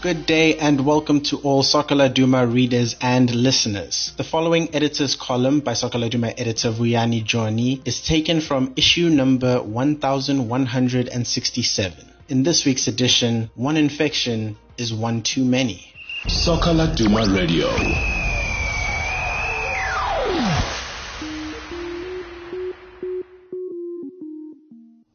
Good day and welcome to all Soccer Laduma readers and listeners. The following editor's column by Soccer Laduma editor Vuyani Joni is taken from issue number 1167. In this week's edition, one infection is one too many. Soccer Laduma Radio.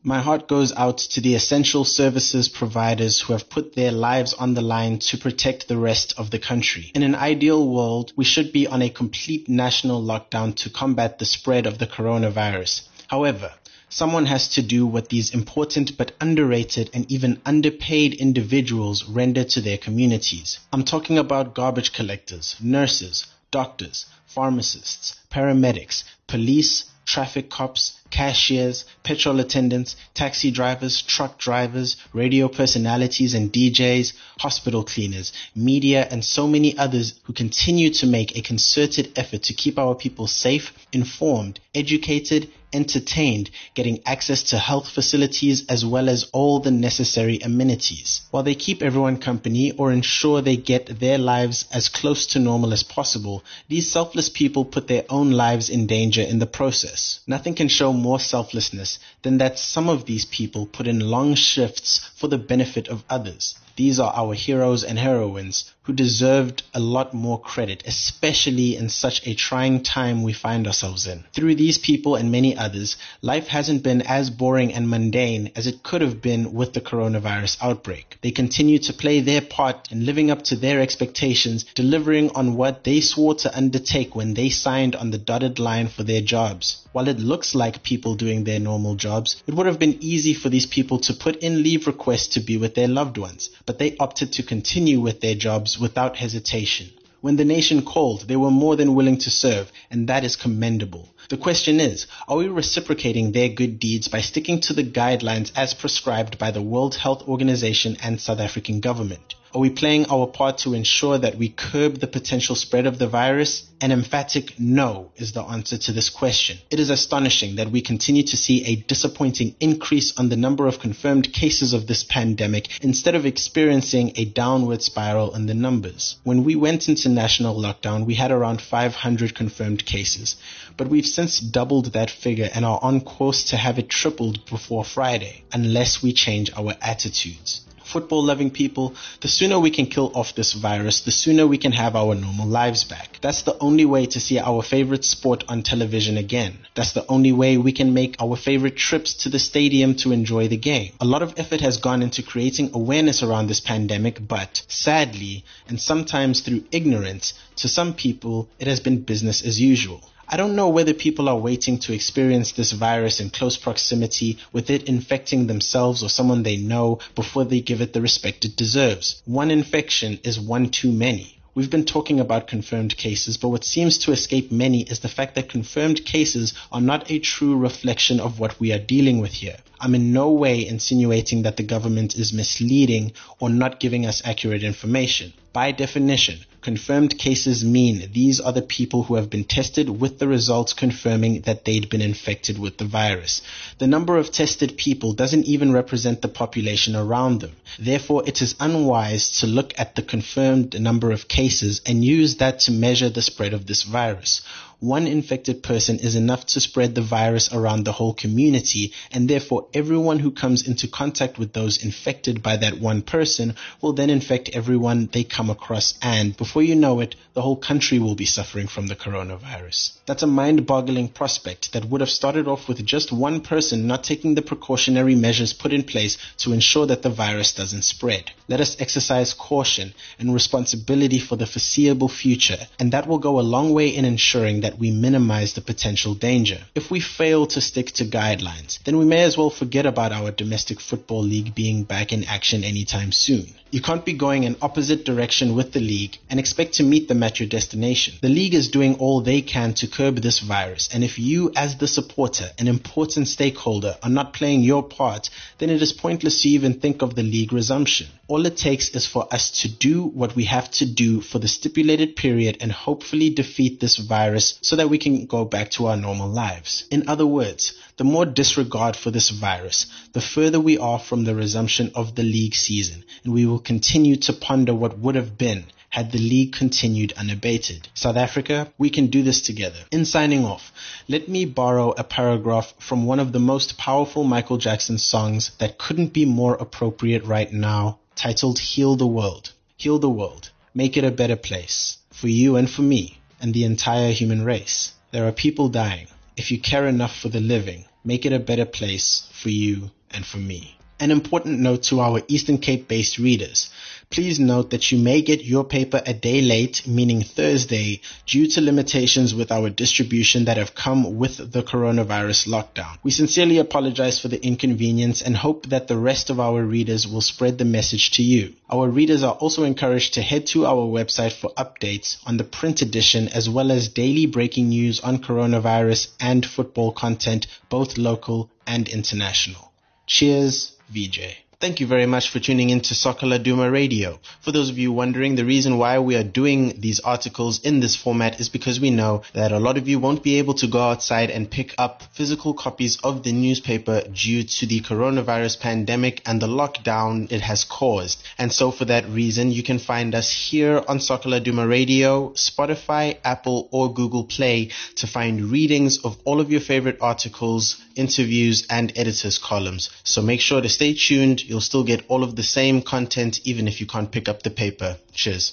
My heart goes out to the essential services providers who have put their lives on the line to protect the rest of the country. In an ideal world, we should be on a complete national lockdown to combat the spread of the coronavirus. However, someone has to do what these important but underrated and even underpaid individuals render to their communities. I'm talking about garbage collectors, nurses, doctors, pharmacists, paramedics, police, traffic cops, cashiers, petrol attendants, taxi drivers, truck drivers, radio personalities and DJs, hospital cleaners, media, and so many others who continue to make a concerted effort to keep our people safe, informed, educated, entertained, getting access to health facilities as well as all the necessary amenities. While they keep everyone company or ensure they get their lives as close to normal as possible, these selfless people put their own lives in danger in the process. Nothing can show more selflessness than that some of these people put in long shifts for the benefit of others. These are our heroes and heroines who deserved a lot more credit, especially in such a trying time we find ourselves in. Through these people and many others, life hasn't been as boring and mundane as it could have been with the coronavirus outbreak. They continue to play their part in living up to their expectations, delivering on what they swore to undertake when they signed on the dotted line for their jobs. While it looks like people doing their normal jobs, it would have been easy for these people to put in leave requests to be with their loved ones, but they opted to continue with their jobs without hesitation. When the nation called, they were more than willing to serve, and that is commendable. The question is, are we reciprocating their good deeds by sticking to the guidelines as prescribed by the World Health Organization and South African government? Are we playing our part to ensure that we curb the potential spread of the virus? An emphatic no is the answer to this question. It is astonishing that we continue to see a disappointing increase on the number of confirmed cases of this pandemic instead of experiencing a downward spiral in the numbers. When we went into national lockdown, we had around 500 confirmed cases, but we've since doubled that figure and are on course to have it tripled before Friday, unless we change our attitudes football loving people, the sooner we can kill off this virus, the sooner we can have our normal lives back. That's the only way to see our favorite sport on television again. That's the only way we can make our favorite trips to the stadium to enjoy the game. A lot of effort has gone into creating awareness around this pandemic, but sadly, and sometimes through ignorance, to some people, it has been business as usual. I don't know whether people are waiting to experience this virus in close proximity with it infecting themselves or someone they know before they give it the respect it deserves. One infection is one too many. We've been talking about confirmed cases, but what seems to escape many is the fact that confirmed cases are not a true reflection of what we are dealing with here. I'm in no way insinuating that the government is misleading or not giving us accurate information. By definition, confirmed cases mean these are the people who have been tested with the results confirming that they'd been infected with the virus. The number of tested people doesn't even represent the population around them. Therefore, it is unwise to look at the confirmed number of cases and use that to measure the spread of this virus one infected person is enough to spread the virus around the whole community, and therefore everyone who comes into contact with those infected by that one person will then infect everyone they come across, and before you know it, the whole country will be suffering from the coronavirus. That's a mind boggling prospect that would have started off with just one person not taking the precautionary measures put in place to ensure that the virus doesn't spread. Let us exercise caution and responsibility for the foreseeable future, and that will go a long way in ensuring that we minimize the potential danger. If we fail to stick to guidelines, then we may as well forget about our domestic football league being back in action anytime soon. You can't be going in opposite direction with the league and expect to meet them at your destination. The league is doing all they can to curb this virus, and if you, as the supporter, an important stakeholder, are not playing your part, then it is pointless to even think of the league resumption. All it takes is for us to do what we have to do for the stipulated period and hopefully defeat this virus so that we can go back to our normal lives. In other words, the more disregard for this virus, the further we are from the resumption of the league season, and we will continue to ponder what would have been had the league continued unabated. South Africa, we can do this together. In signing off, let me borrow a paragraph from one of the most powerful Michael Jackson songs that couldn't be more appropriate right now, titled Heal the World. Heal the world. Make it a better place. For you and for me, and the entire human race. There are people dying. If you care enough for the living, make it a better place for you and for me. An important note to our Eastern Cape based readers. Please note that you may get your paper a day late, meaning Thursday, due to limitations with our distribution that have come with the coronavirus lockdown. We sincerely apologize for the inconvenience and hope that the rest of our readers will spread the message to you. Our readers are also encouraged to head to our website for updates on the print edition as well as daily breaking news on coronavirus and football content, both local and international. Cheers, VJ. Thank you very much for tuning in to Soccer Laduma Radio. For those of you wondering, the reason why we are doing these articles in this format is because we know that a lot of you won't be able to go outside and pick up physical copies of the newspaper due to the coronavirus pandemic and the lockdown it has caused. And so for that reason, you can find us here on Soccer Laduma Radio, Spotify, Apple, or Google Play to find readings of all of your favorite articles, interviews, and editors columns. So make sure to stay tuned. You'll still get all of the same content even if you can't pick up the paper. Cheers.